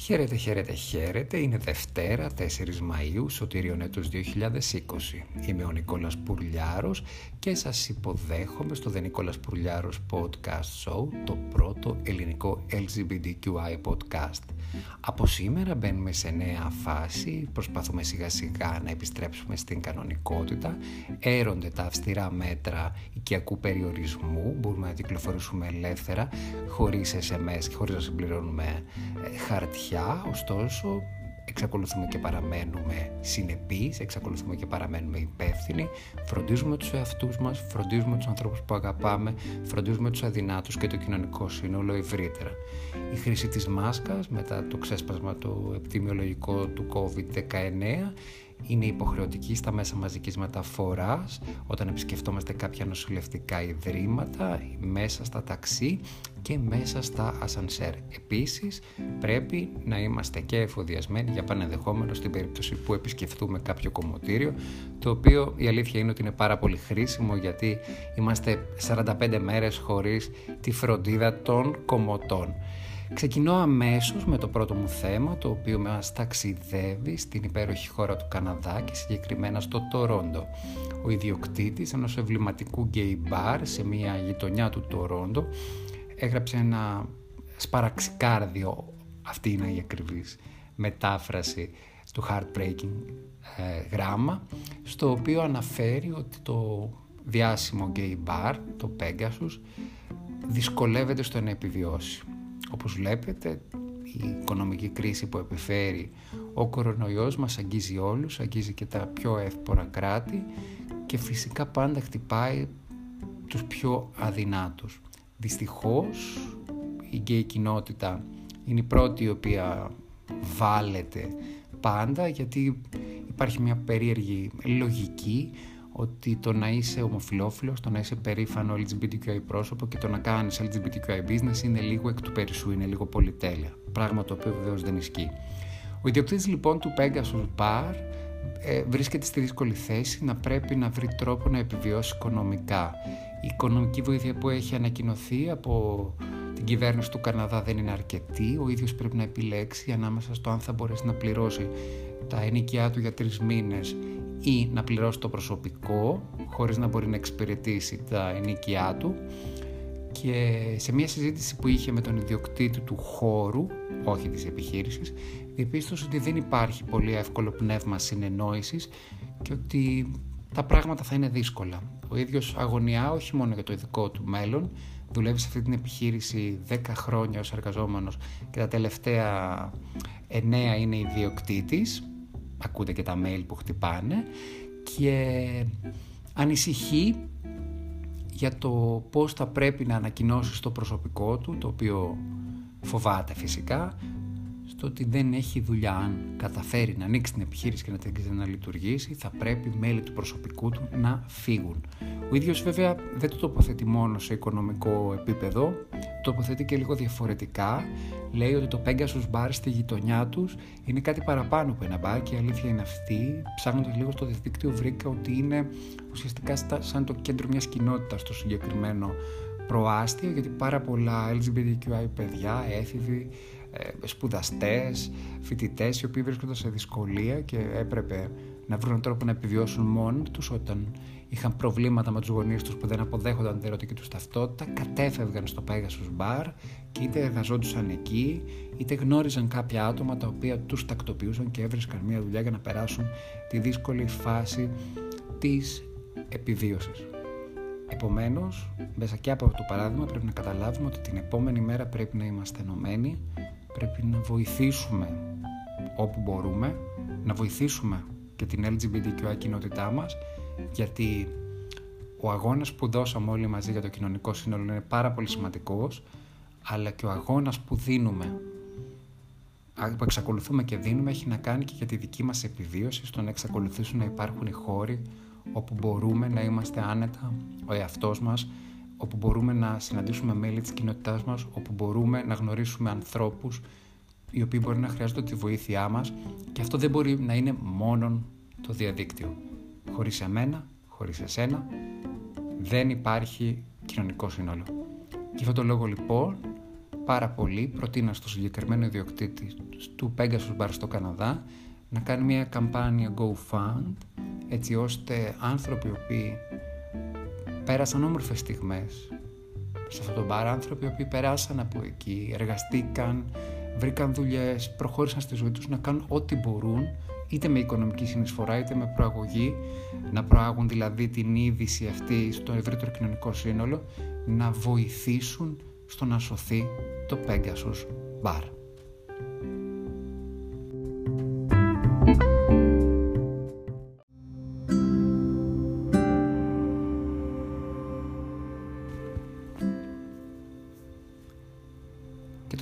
Χαίρετε, χαίρετε, χαίρετε. Είναι Δευτέρα, 4 Μαΐου, Σωτήριον έτος 2020. Είμαι ο Νικόλας Πουρλιάρος και σας υποδέχομαι στο The Νικόλας Πουρλιάρος Podcast Show, το πρώτο ελληνικό LGBTQI podcast. Από σήμερα μπαίνουμε σε νέα φάση, προσπαθούμε σιγά σιγά να επιστρέψουμε στην κανονικότητα, έρονται τα αυστηρά μέτρα οικιακού περιορισμού, μπορούμε να κυκλοφορήσουμε ελεύθερα, χωρίς SMS και χωρίς να συμπληρώνουμε ε, χαρτιά, ωστόσο εξακολουθούμε και παραμένουμε συνεπείς, εξακολουθούμε και παραμένουμε υπεύθυνοι, φροντίζουμε τους εαυτούς μας, φροντίζουμε τους ανθρώπους που αγαπάμε, φροντίζουμε τους αδυνάτους και το κοινωνικό σύνολο ευρύτερα. Η χρήση της μάσκας μετά το ξέσπασμα το επιδημιολογικό του COVID-19 είναι υποχρεωτική στα μέσα μαζικής μεταφοράς όταν επισκεφτόμαστε κάποια νοσηλευτικά ιδρύματα, μέσα στα ταξί και μέσα στα ασανσέρ. Επίσης πρέπει να είμαστε και εφοδιασμένοι για πανεδεχόμενο στην περίπτωση που επισκεφτούμε κάποιο κομμωτήριο το οποίο η αλήθεια είναι ότι είναι πάρα πολύ χρήσιμο γιατί είμαστε 45 μέρες χωρίς τη φροντίδα των κομμωτών. Ξεκινώ αμέσως με το πρώτο μου θέμα, το οποίο μας ταξιδεύει στην υπέροχη χώρα του Καναδά και συγκεκριμένα στο Τορόντο. Ο ιδιοκτήτης ενός ευληματικού γκέι μπαρ σε μια γειτονιά του Τορόντο έγραψε ένα σπαραξικάρδιο, αυτή είναι η ακριβής μετάφραση του heartbreaking ε, γράμμα, στο οποίο αναφέρει ότι το διάσημο γκέι μπαρ, το Pegasus, δυσκολεύεται στο να επιβιώσει. Όπως βλέπετε, η οικονομική κρίση που επιφέρει ο κορονοϊός μας αγγίζει όλους, αγγίζει και τα πιο εύπορα κράτη και φυσικά πάντα χτυπάει τους πιο αδυνάτους. Δυστυχώς η γκέι κοινότητα είναι η πρώτη η οποία βάλεται πάντα γιατί υπάρχει μια περίεργη λογική ότι το να είσαι ομοφιλόφιλος, το να είσαι περήφανο LGBTQI πρόσωπο και το να κάνεις LGBTQI business είναι λίγο εκ του περισσού, είναι λίγο πολυτέλεια. Πράγμα το οποίο βεβαίως δεν ισχύει. Ο ιδιοκτήτης λοιπόν του Pegasus Bar ε, βρίσκεται στη δύσκολη θέση να πρέπει να βρει τρόπο να επιβιώσει οικονομικά. Η οικονομική βοήθεια που έχει ανακοινωθεί από την κυβέρνηση του Καναδά δεν είναι αρκετή. Ο ίδιος πρέπει να επιλέξει ανάμεσα στο αν θα μπορέσει να πληρώσει τα ενοικιά του για τρεις μήνες ή να πληρώσει το προσωπικό χωρίς να μπορεί να εξυπηρετήσει τα ενοικιά του και σε μια συζήτηση που είχε με τον ιδιοκτήτη του χώρου, όχι της επιχείρησης, διαπίστωσε ότι δεν υπάρχει πολύ εύκολο πνεύμα συνεννόησης και ότι τα πράγματα θα είναι δύσκολα. Ο ίδιος αγωνιά όχι μόνο για το ειδικό του μέλλον, δουλεύει σε αυτή την επιχείρηση 10 χρόνια ως εργαζόμενος και τα τελευταία 9 είναι ιδιοκτήτης ακούτε και τα mail που χτυπάνε και ανησυχεί για το πώς θα πρέπει να ανακοινώσεις στο προσωπικό του, το οποίο φοβάται φυσικά, στο ότι δεν έχει δουλειά. Αν καταφέρει να ανοίξει την επιχείρηση και να την να λειτουργήσει, θα πρέπει μέλη του προσωπικού του να φύγουν. Ο ίδιος βέβαια δεν το τοποθετεί μόνο σε οικονομικό επίπεδο, το τοποθετεί και λίγο διαφορετικά. Λέει ότι το Pegasus Bar στη γειτονιά τους είναι κάτι παραπάνω από ένα μπαρ και η αλήθεια είναι αυτή. Ψάχνοντας λίγο στο διαδίκτυο βρήκα ότι είναι ουσιαστικά σαν το κέντρο μιας κοινότητας στο συγκεκριμένο προάστιο γιατί πάρα πολλά LGBTQI παιδιά, έφηβοι, ε, σπουδαστές, φοιτητές οι οποίοι βρίσκονταν σε δυσκολία και έπρεπε να βρουν τρόπο να επιβιώσουν μόνοι τους όταν είχαν προβλήματα με τους γονείς τους που δεν αποδέχονταν την ερωτική τους ταυτότητα, κατέφευγαν στο Pegasus Bar και είτε εργαζόντουσαν εκεί, είτε γνώριζαν κάποια άτομα τα οποία τους τακτοποιούσαν και έβρισκαν μια δουλειά για να περάσουν τη δύσκολη φάση της επιβίωσης. Επομένως, μέσα και από αυτό το παράδειγμα πρέπει να καταλάβουμε ότι την επόμενη μέρα πρέπει να είμαστε ενωμένοι, πρέπει να βοηθήσουμε όπου μπορούμε, να βοηθήσουμε και την LGBTQI κοινότητά μας γιατί ο αγώνας που δώσαμε όλοι μαζί για το κοινωνικό σύνολο είναι πάρα πολύ σημαντικός αλλά και ο αγώνας που δίνουμε που εξακολουθούμε και δίνουμε έχει να κάνει και για τη δική μας επιβίωση στο να εξακολουθήσουν να υπάρχουν οι χώροι όπου μπορούμε να είμαστε άνετα ο εαυτός μας όπου μπορούμε να συναντήσουμε μέλη της κοινότητάς μας όπου μπορούμε να γνωρίσουμε ανθρώπους οι οποίοι μπορεί να χρειάζονται τη βοήθειά μας και αυτό δεν μπορεί να είναι μόνο το διαδίκτυο. Χωρίς εμένα, χωρίς εσένα, δεν υπάρχει κοινωνικό σύνολο. Και αυτό το λόγο λοιπόν πάρα πολύ, προτείνω στο συγκεκριμένο ιδιοκτήτη του Pegasus Bar στο Καναδά να κάνει μια καμπάνια GoFund έτσι ώστε άνθρωποι οι οποίοι πέρασαν όμορφες στιγμές σε αυτό το μπαρ, άνθρωποι οι οποίοι περάσαν από εκεί, εργαστήκαν, βρήκαν δουλειές, προχώρησαν στη ζωή τους να κάνουν ό,τι μπορούν είτε με οικονομική συνεισφορά είτε με προαγωγή, να προάγουν δηλαδή την είδηση αυτή στο ευρύτερο κοινωνικό σύνολο, να βοηθήσουν στο να σωθεί το Pegasus Bar.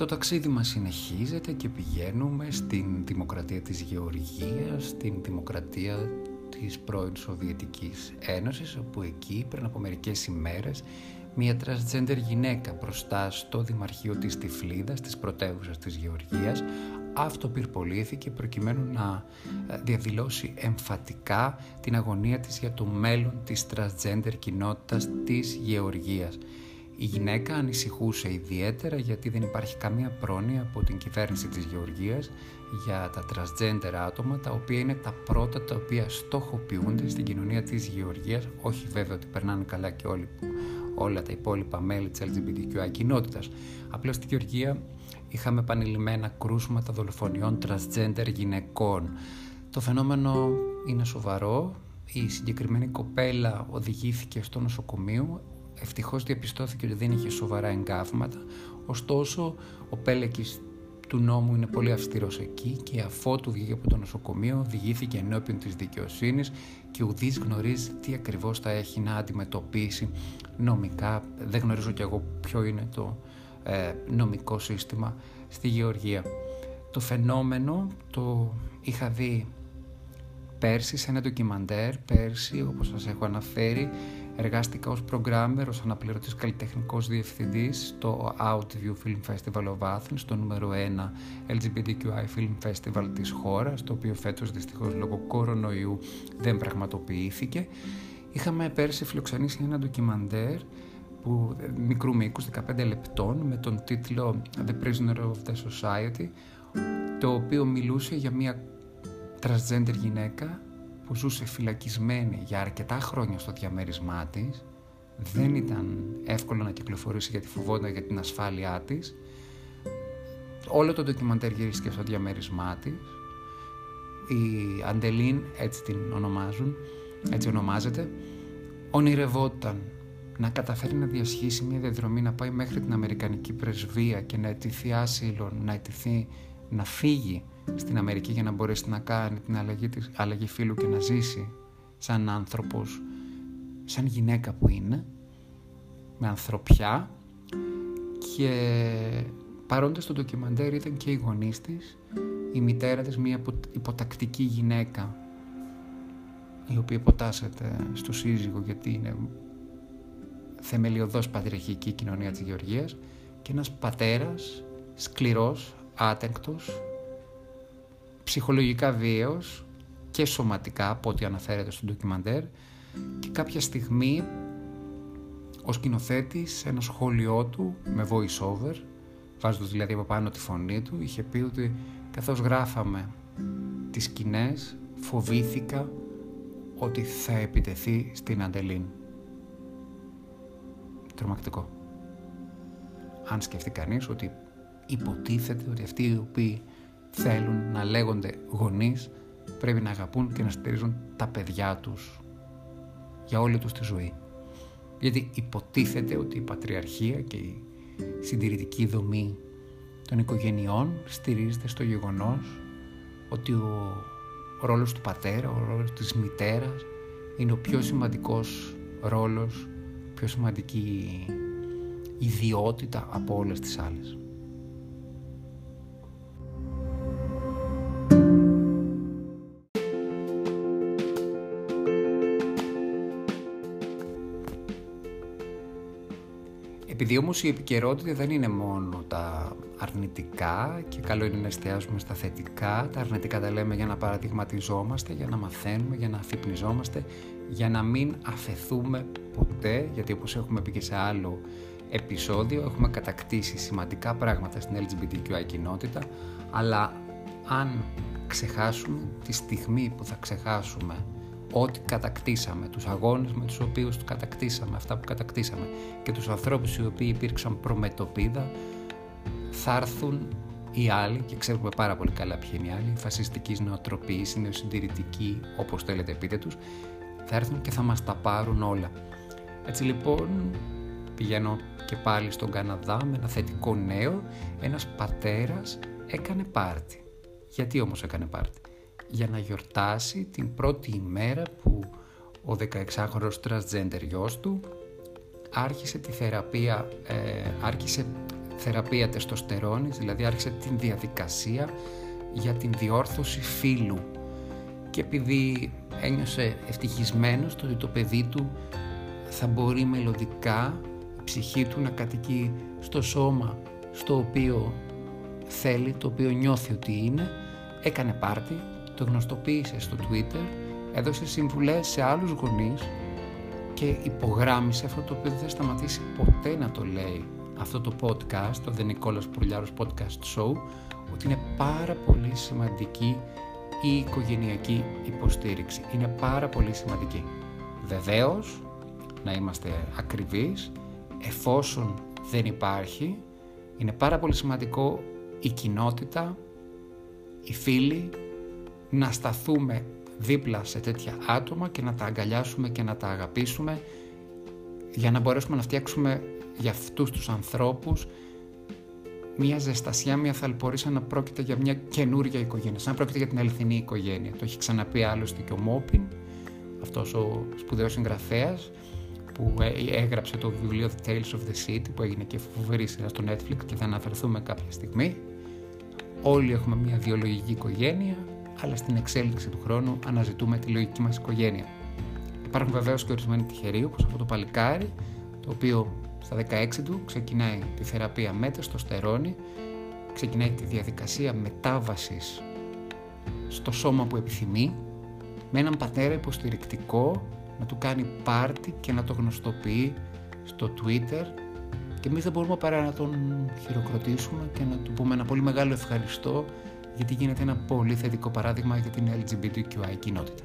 Ταξίδι μας συνεχίζεται και πηγαίνουμε στην δημοκρατία της Γεωργίας, στην δημοκρατία της πρώην Σοβιετικής Ένωσης, όπου εκεί πριν από μερικές ημέρες μια transgender γυναίκα μπροστά στο Δημαρχείο της Τυφλίδας, της πρωτεύουσας της Γεωργίας, αυτοπυρπολήθηκε προκειμένου να ε, διαδηλώσει εμφατικά την αγωνία της για το μέλλον της transgender κοινότητας της Γεωργίας. Η γυναίκα ανησυχούσε ιδιαίτερα γιατί δεν υπάρχει καμία πρόνοια από την κυβέρνηση της Γεωργίας για τα transgender άτομα τα οποία είναι τα πρώτα τα οποία στοχοποιούνται στην κοινωνία της Γεωργίας. Όχι βέβαια ότι περνάνε καλά και όλοι, όλα τα υπόλοιπα μέλη της LGBTQI κοινότητας. Απλώς στη Γεωργία είχαμε επανειλημμένα κρούσματα δολοφονιών transgender γυναικών. Το φαινόμενο είναι σοβαρό. Η συγκεκριμένη κοπέλα οδηγήθηκε στο νοσοκομείο ευτυχώς διαπιστώθηκε ότι δεν είχε σοβαρά εγκάβματα, ωστόσο ο πέλεκης του νόμου είναι πολύ αυστηρός εκεί και αφότου βγήκε από το νοσοκομείο οδηγήθηκε ενώπιον της δικαιοσύνης και ουδής γνωρίζει τι ακριβώς θα έχει να αντιμετωπίσει νομικά. Δεν γνωρίζω κι εγώ ποιο είναι το ε, νομικό σύστημα στη Γεωργία. Το φαινόμενο το είχα δει πέρσι σε ένα ντοκιμαντέρ, πέρσι όπως σας έχω αναφέρει Εργάστηκα ως programmer, ως αναπληρωτής καλλιτεχνικός διευθυντής στο Outview Film Festival of Athens, το νούμερο 1 LGBTQI Film Festival της χώρας, το οποίο φέτος δυστυχώς λόγω κορονοϊού δεν πραγματοποιήθηκε. Είχαμε πέρσι φιλοξενήσει ένα ντοκιμαντέρ που, μικρού μήκους, 15 λεπτών, με τον τίτλο The Prisoner of the Society, το οποίο μιλούσε για μια transgender γυναίκα που ζούσε φυλακισμένη για αρκετά χρόνια στο διαμέρισμά της, δεν ήταν εύκολο να κυκλοφορήσει γιατί φοβόταν για την ασφάλειά της. Όλο το ντοκιμαντέρ γυρίστηκε στο διαμέρισμά της. Η Αντελίν, έτσι την ονομάζουν, έτσι ονομάζεται, ονειρευόταν να καταφέρει να διασχίσει μια διαδρομή να πάει μέχρι την Αμερικανική πρεσβεία και να αιτηθεί άσυλο, να αιτηθεί να φύγει στην Αμερική για να μπορέσει να κάνει την αλλαγή, της, αλλαγή φύλου και να ζήσει σαν άνθρωπος, σαν γυναίκα που είναι, με ανθρωπιά. Και παρόντες στο ντοκιμαντέρ ήταν και η γονείς της, η μητέρα της, μια υποτακτική γυναίκα η οποία υποτάσσεται στο σύζυγο γιατί είναι θεμελιωδώς πατριαρχική κοινωνία της Γεωργίας και ένας πατέρας σκληρός, άτεγκτος, ψυχολογικά βίαιος και σωματικά από ό,τι αναφέρεται στο ντοκιμαντέρ και κάποια στιγμή ο σκηνοθέτης σε ένα σχόλιο του με voice over βάζοντας δηλαδή από πάνω τη φωνή του είχε πει ότι καθώς γράφαμε τις σκηνές φοβήθηκα ότι θα επιτεθεί στην Αντελίν. Τρομακτικό. Αν σκεφτεί κανείς ότι υποτίθεται ότι αυτοί οι οποίοι θέλουν να λέγονται γονείς πρέπει να αγαπούν και να στηρίζουν τα παιδιά τους για όλη τους τη ζωή. Γιατί υποτίθεται ότι η πατριαρχία και η συντηρητική δομή των οικογενειών στηρίζεται στο γεγονός ότι ο ρόλος του πατέρα, ο ρόλος της μητέρας είναι ο πιο σημαντικός ρόλος, πιο σημαντική ιδιότητα από όλες τις άλλες. Όμως η επικαιρότητα δεν είναι μόνο τα αρνητικά και καλό είναι να εστιάζουμε στα θετικά, τα αρνητικά τα λέμε για να παραδειγματιζόμαστε, για να μαθαίνουμε, για να αφυπνιζόμαστε, για να μην αφαιθούμε ποτέ, γιατί όπως έχουμε πει και σε άλλο επεισόδιο έχουμε κατακτήσει σημαντικά πράγματα στην LGBTQI κοινότητα, αλλά αν ξεχάσουμε τη στιγμή που θα ξεχάσουμε ό,τι κατακτήσαμε, τους αγώνες με τους οποίους τους κατακτήσαμε, αυτά που κατακτήσαμε και τους ανθρώπους οι οποίοι υπήρξαν προμετωπίδα, θα έρθουν οι άλλοι, και ξέρουμε πάρα πολύ καλά ποιοι είναι οι άλλοι, φασιστικής νοοτροπής, οι νεοσυντηρητικοί, όπως θέλετε πείτε τους, θα έρθουν και θα μας τα πάρουν όλα. Έτσι λοιπόν πηγαίνω και πάλι στον Καναδά με ένα θετικό νέο, ένας πατέρας έκανε πάρτι. Γιατί όμως έκανε πάρτι; Για να γιορτάσει την πρώτη ημέρα που ο 16χρονος transgender γιος του άρχισε τη θεραπεία, ε, άρχισε θεραπεία τεστοστερόνης, δηλαδή άρχισε την διαδικασία για την διόρθωση φύλου. Και επειδή ένιωσε ευτυχισμένος το ότι το παιδί του θα μπορεί μελλοντικά η ψυχή του να κατοικεί στο σώμα στο οποίο θέλει, το οποίο νιώθει ότι είναι, έκανε πάρτι το γνωστοποίησες στο Twitter, έδωσες συμβουλές σε άλλους γονείς και υπογράμμισε αυτό το οποίο δεν θα σταματήσει ποτέ να το λέει αυτό το podcast, το The Νικόλας Πουρλιάρος Podcast Show, ότι είναι πάρα πολύ σημαντική η οικογενειακή υποστήριξη. Είναι πάρα πολύ σημαντική. Βεβαίως, να είμαστε ακριβείς, εφόσον δεν υπάρχει, είναι πάρα πολύ σημαντικό η κοινότητα, οι φίλοι, να σταθούμε δίπλα σε τέτοια άτομα και να τα αγκαλιάσουμε και να τα αγαπήσουμε για να μπορέσουμε να φτιάξουμε για αυτούς τους ανθρώπους μια ζεστασιά, μια θαλπορή σαν να πρόκειται για μια καινούργια οικογένεια, σαν να πρόκειται για την αληθινή οικογένεια. Το έχει ξαναπεί άλλωστε και ο Μόπιν, αυτός ο σπουδαίος συγγραφέας που έγραψε το βιβλίο The Tales of the City που έγινε και φοβερή σειρά στο Netflix και θα αναφερθούμε κάποια στιγμή. Όλοι έχουμε μια βιολογική οικογένεια, αλλά στην εξέλιξη του χρόνου αναζητούμε τη λογική μας οικογένεια. Υπάρχουν βεβαίως και ορισμένοι τυχεροί, όπως αυτό το παλικάρι, το οποίο στα 16 του ξεκινάει τη θεραπεία με τεστοστερόνη, ξεκινάει τη διαδικασία μετάβασης στο σώμα που επιθυμεί, με έναν πατέρα υποστηρικτικό να του κάνει πάρτι και να το γνωστοποιεί στο Twitter και εμείς δεν μπορούμε παρά να τον χειροκροτήσουμε και να του πούμε ένα πολύ μεγάλο ευχαριστώ γιατί γίνεται ένα πολύ θετικό παράδειγμα για την LGBTQI κοινότητα.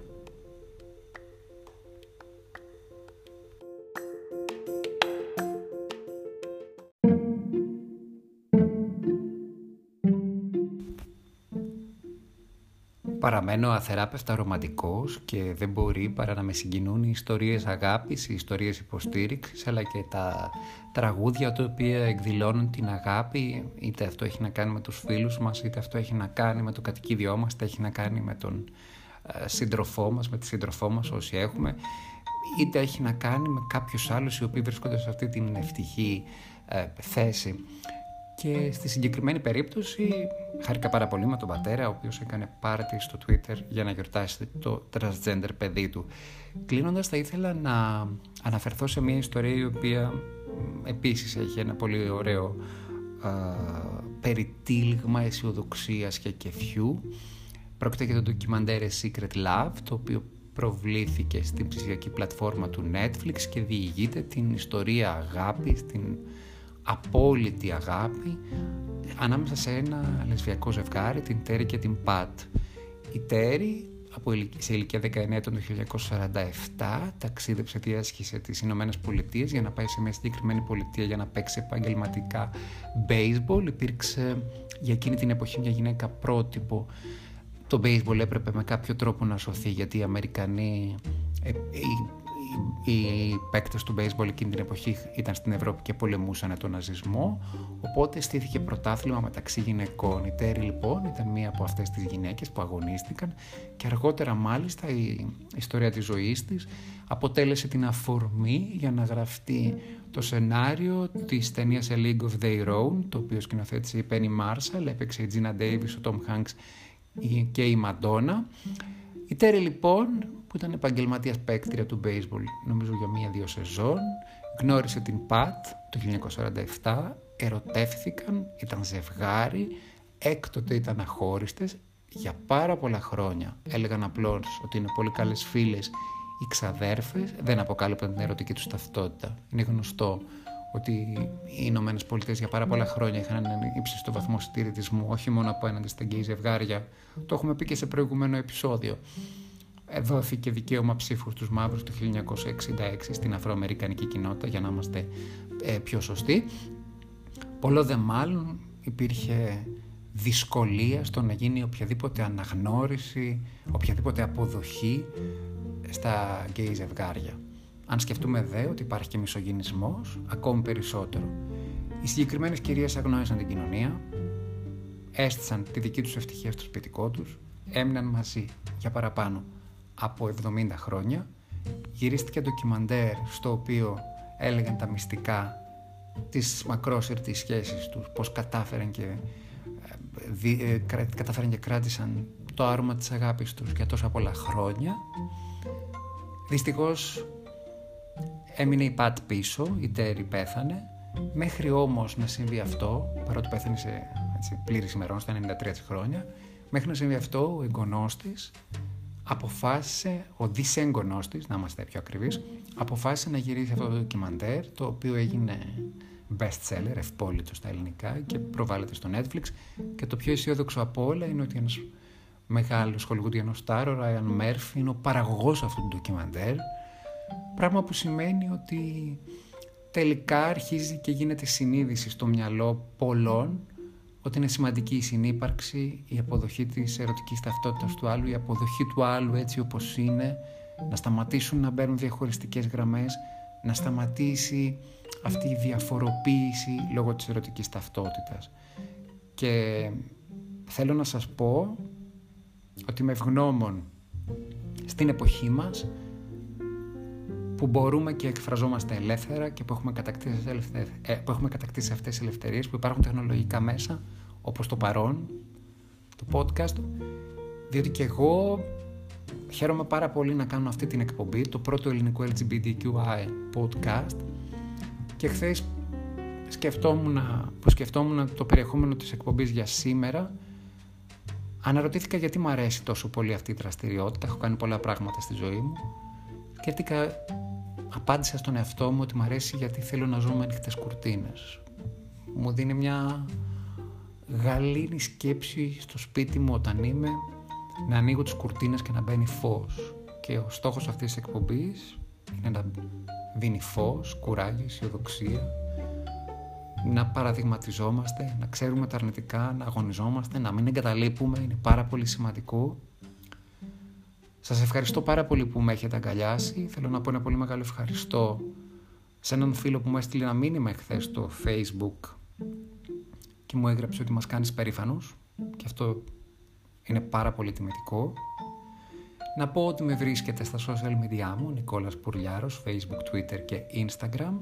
Παραμένω αθεράπευτα ρομαντικός και δεν μπορεί παρά να με συγκινούν οι ιστορίες αγάπης, οι ιστορίες υποστήριξης αλλά και τα τραγούδια τα οποία εκδηλώνουν την αγάπη είτε αυτό έχει να κάνει με τους φίλους μας είτε αυτό έχει να κάνει με το κατοικίδιό μας είτε έχει να κάνει με τον ε, σύντροφό μας, με τη σύντροφό μας όσοι έχουμε είτε έχει να κάνει με κάποιους άλλους οι οποίοι βρίσκονται σε αυτή την ευτυχή ε, θέση και στη συγκεκριμένη περίπτωση χάρηκα πάρα πολύ με τον πατέρα, ο οποίος έκανε πάρτι στο Twitter για να γιορτάσει το transgender παιδί του. Κλείνοντας θα ήθελα να αναφερθώ σε μια ιστορία η οποία επίσης έχει ένα πολύ ωραίο α, περιτύλιγμα αισιοδοξίας και κεφιού. Πρόκειται για το ντοκιμαντέρ Secret Love, το οποίο προβλήθηκε στην ψηφιακή πλατφόρμα του Netflix και διηγείται την ιστορία αγάπης, την απόλυτη αγάπη ανάμεσα σε ένα λεσβιακό ζευγάρι, την Τέρι και την Πατ. Η Τέρι από σε ηλικία 19 ετών το 1947 ταξίδεψε, διέσχισε τις Ηνωμένες Πολιτείες για να πάει σε μια συγκεκριμένη πολιτεία για να παίξει επαγγελματικά baseball. Υπήρξε για εκείνη την εποχή μια γυναίκα πρότυπο. Το baseball έπρεπε με κάποιο τρόπο να σωθεί γιατί οι Αμερικανοί ε, οι παίκτες του baseball εκείνη την εποχή ήταν στην Ευρώπη και πολεμούσαν τον ναζισμό οπότε στήθηκε πρωτάθλημα μεταξύ γυναικών. Η Τέρι λοιπόν ήταν μία από αυτές τις γυναίκες που αγωνίστηκαν και αργότερα μάλιστα η ιστορία της ζωής της αποτέλεσε την αφορμή για να γραφτεί το σενάριο της ταινίας A League of Their Own το οποίο σκηνοθέτησε η Penny Marshall, έπαιξε η Gina Davis, ο Tom Hanks και η Madonna. Η Τέρι λοιπόν που ήταν επαγγελματίας παίκτρια του baseball νομίζω για μία-δύο σεζόν γνώρισε την Πατ το 1947 ερωτεύθηκαν, ήταν ζευγάρι έκτοτε ήταν αχώριστες για πάρα πολλά χρόνια έλεγαν απλώς ότι είναι πολύ καλές φίλες ή ξαδέρφες δεν αποκάλυπταν την ερωτική τους ταυτότητα είναι γνωστό ότι οι Ηνωμένες Πολιτείες για πάρα πολλά χρόνια είχαν έναν ύψιστο βαθμό συντηρητισμού, όχι μόνο απέναντι στα γκέι ζευγάρια. Το έχουμε πει και σε προηγούμενο επεισόδιο. Δόθηκε δικαίωμα ψήφου στους μαύρους το 1966 στην αφροαμερικανική κοινότητα, για να είμαστε ε, πιο σωστοί. Πολλό δε μάλλον υπήρχε δυσκολία στο να γίνει οποιαδήποτε αναγνώριση, οποιαδήποτε αποδοχή στα γκέι ζευγάρια. Αν σκεφτούμε δε ότι υπάρχει και μισογυνισμός, ακόμη περισσότερο. Οι συγκεκριμένες κυρίες αγνώρισαν την κοινωνία, έστησαν τη δική τους ευτυχία στο σπιτικό τους, έμειναν μαζί για παραπάνω από 70 χρόνια. Γυρίστηκε ντοκιμαντέρ στο οποίο έλεγαν τα μυστικά της μακρόσυρτης σχέσης τους, πώς κατάφεραν και, ε, ε, κατάφεραν και κράτησαν το άρωμα της αγάπης τους για τόσα πολλά χρόνια. Δυστυχώς έμεινε η Πατ πίσω, η Τέρι πέθανε, μέχρι όμως να συμβεί αυτό, παρότι πέθανε σε έτσι, πλήρης ημερών στα 93 χρόνια, μέχρι να συμβεί αυτό ο εγγονός της αποφάσισε, ο δυσέγγονός της, να είμαστε πιο ακριβείς, αποφάσισε να γυρίσει αυτό το ντοκιμαντέρ, το οποίο έγινε best seller, ευπόλυτο στα ελληνικά και προβάλλεται στο Netflix. Και το πιο αισιόδοξο από όλα είναι ότι ένας μεγάλος χολιγουδιανός στάρ, ο Ράιαν Μέρφυ, είναι ο παραγωγός αυτού του ντοκιμαντέρ, πράγμα που σημαίνει ότι τελικά αρχίζει και γίνεται συνείδηση στο μυαλό πολλών ότι είναι σημαντική η συνύπαρξη, η αποδοχή της ερωτικής ταυτότητας του άλλου, η αποδοχή του άλλου έτσι όπως είναι, να σταματήσουν να μπαίνουν διαχωριστικές γραμμές, να σταματήσει αυτή η διαφοροποίηση λόγω της ερωτικής ταυτότητας. Και θέλω να σας πω ότι με ευγνώμων στην εποχή μας που μπορούμε και εκφραζόμαστε ελεύθερα και που έχουμε κατακτήσει, ε, που έχουμε κατακτήσει αυτές τις ελευθερίες, που υπάρχουν τεχνολογικά μέσα, όπως το παρόν, το podcast, διότι και εγώ χαίρομαι πάρα πολύ να κάνω αυτή την εκπομπή, το πρώτο ελληνικό LGBTQI podcast. Και χθες σκεφτόμουν, που σκεφτόμουν το περιεχόμενο της εκπομπής για σήμερα, αναρωτήθηκα γιατί μου αρέσει τόσο πολύ αυτή η δραστηριότητα, έχω κάνει πολλά πράγματα στη ζωή μου. Και απάντησα στον εαυτό μου ότι μου αρέσει γιατί θέλω να ζω με ανοιχτές κουρτίνες. Μου δίνει μια γαλήνη σκέψη στο σπίτι μου όταν είμαι να ανοίγω τις κουρτίνες και να μπαίνει φως. Και ο στόχος αυτής της εκπομπής είναι να δίνει φως, κουράγιο, αισιοδοξία, να παραδειγματιζόμαστε, να ξέρουμε τα αρνητικά, να αγωνιζόμαστε, να μην εγκαταλείπουμε, είναι πάρα πολύ σημαντικό σας ευχαριστώ πάρα πολύ που με έχετε αγκαλιάσει. Θέλω να πω ένα πολύ μεγάλο ευχαριστώ σε έναν φίλο που μου έστειλε ένα μήνυμα εχθές στο facebook και μου έγραψε ότι μας κάνεις περήφανους και αυτό είναι πάρα πολύ τιμητικό. Να πω ότι με βρίσκεται στα social media μου, Νικόλας Πουρλιάρος, facebook, twitter και instagram.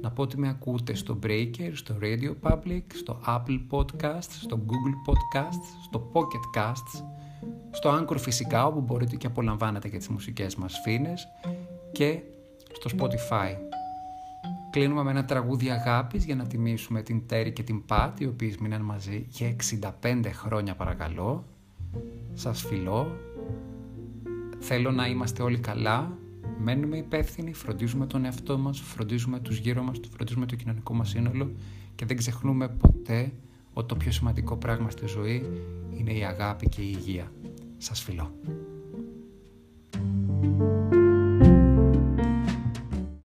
Να πω ότι με ακούτε στο Breaker, στο Radio Public, στο Apple Podcasts, στο Google Podcasts, στο Pocket Casts, στο Anchor φυσικά όπου μπορείτε και απολαμβάνετε και τις μουσικές μας φίνες και στο Spotify. Κλείνουμε με ένα τραγούδι αγάπης για να τιμήσουμε την Τέρη και την Πάτ οι οποίες μείναν μαζί για 65 χρόνια παρακαλώ. Σας φιλώ. Θέλω να είμαστε όλοι καλά. Μένουμε υπεύθυνοι, φροντίζουμε τον εαυτό μας, φροντίζουμε τους γύρω μας, φροντίζουμε το κοινωνικό μας σύνολο και δεν ξεχνούμε ποτέ ότι το πιο σημαντικό πράγμα στη ζωή είναι η αγάπη και η υγεία. Σας φιλώ.